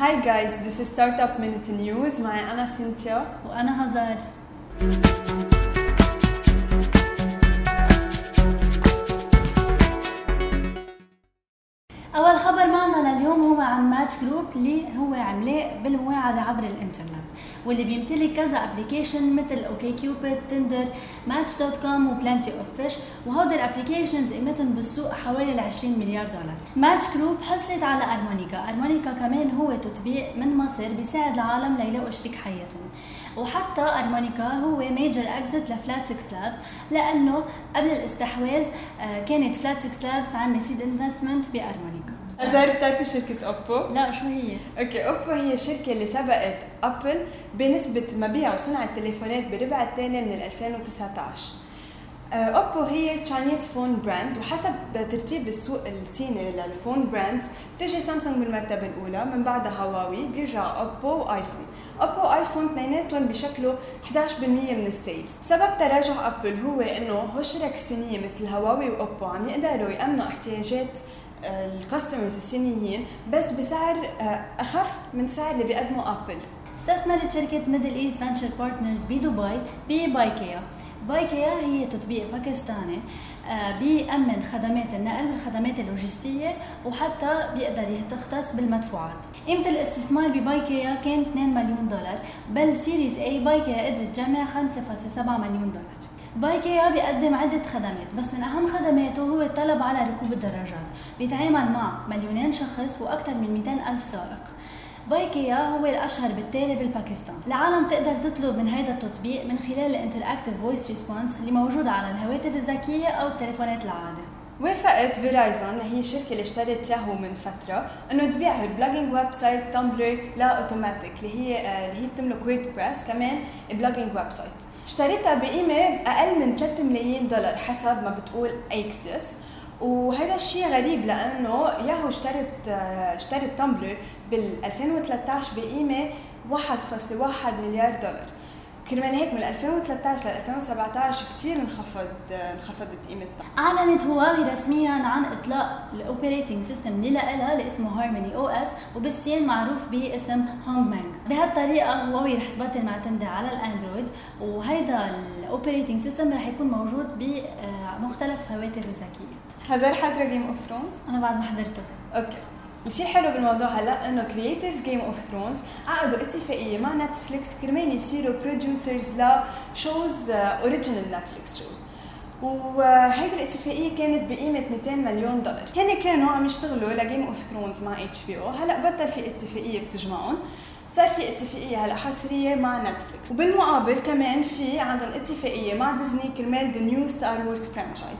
هاي جايز ذيس ستارت اب مينت نيوز معي انا سينتيا وانا هزار أول خبر معنا لليوم هو عن Match Group اللي هو عملاق بالمواعدة عبر الإنترنت واللي بيمتلك كذا application مثل OkCupid Tinder Match.com و Plenty of Fish وهودي ال applications قيمتهم بالسوق حوالي 20 مليار دولار. Match Group حصلت على Harmonica. Harmonica كمان هو تطبيق من مصر بيساعد العالم ليلاقوا شريك حياتهم. وحتى أرمونيكا هو major exit ل Flat6Labs لأنه قبل الاستحواذ آه، كانت Flat6Labs عامله seed investment بأرمونيكا. أزار بتعرفي شركة أوبو؟ لا شو هي؟ okay أوبو هي الشركة اللي سبقت أبل بنسبة مبيع وصنع التليفونات بالربع الثاني من 2019 أوبو هي Chinese phone brand وحسب ترتيب السوق الصيني لل phone brands بتجي سامسونج بالمرتبه الأولى من بعدها هواوي بيرجع أوبو وايفون أوبو وايفون اثنيناتهم بيشكلوا 11% من ال sales سبب تراجع أبل هو إنه هو الشركات الصينيه مثل هواوي وأوبو عم يقدروا يأمنوا احتياجات ال customers الصينيين بس بسعر آه، أخف من سعر اللي بيقدمه ابل استثمرت شركة Middle East Venture Partners بدبي ببايكيا بايكيا هي تطبيق باكستاني آه، بيأمن خدمات النقل والخدمات اللوجستية وحتى بيقدر يختص بالمدفوعات. قيمة الاستثمار ببايكيا كان 2 مليون دولار بال Series A بايكيا قدرت تجمع 5.7 مليون دولار. بايكيا بيقدم عدة خدمات بس من أهم خدماته هو الطلب على ركوب الدراجات بيتعامل مع مليونين شخص وأكثر من 200 ألف سائق بايكيا هو الأشهر بالتالي بالباكستان. العالم تقدر تطلب من هذا التطبيق من خلال ال interactive voice response اللي موجودة على الهواتف الذكية أو التليفونات العادية وافقت فيرايزون هي الشركة اللي اشترت ياهو من فترة إنه تبيع ال blogging website Tumblr ل Automattic اللي هي آه، اللي هي بتملك WordPress كمان blogging website اشتريتها بقيمة أقل من 3 ملايين دولار حسب ما بتقول Axios وهذا الشيء غريب لأنه ياهو اشترت اشترت Tumblr بال 2013 بقيمه 1.1 مليار دولار. كرمال هيك من 2013 ل 2017 كثير انخفض انخفضت قيمتها أعلنت هواوي رسميا عن إطلاق ال operating system اللي لها اللي اسمه HarmonyOS وبالصين معروف باسم هونج مانج بهالطريقة هواوي رح تبطل معتمدة على الأندرويد وهيدا ال operating system رح يكون موجود بمختلف هواتف الذكية. هزار حضره Game of Thrones أنا بعد ما حضرته. okay. الشيء الحلو بالموضوع هلا إنه creators Game of Thrones عقدوا اتفاقية مع Netflix كرمال يصيروا producers ل shows original Netflix shows وهيدي الاتفاقية كانت بقيمة 200 مليون دولار. هن كانوا عم يشتغلوا ل Game of Thrones مع HBO هلا بطل في اتفاقية بتجمعهم. صار في اتفاقية هلا حصرية مع Netflix وبالمقابل كمان في عندهم اتفاقية مع ديزني كرمال the new Star Wars franchise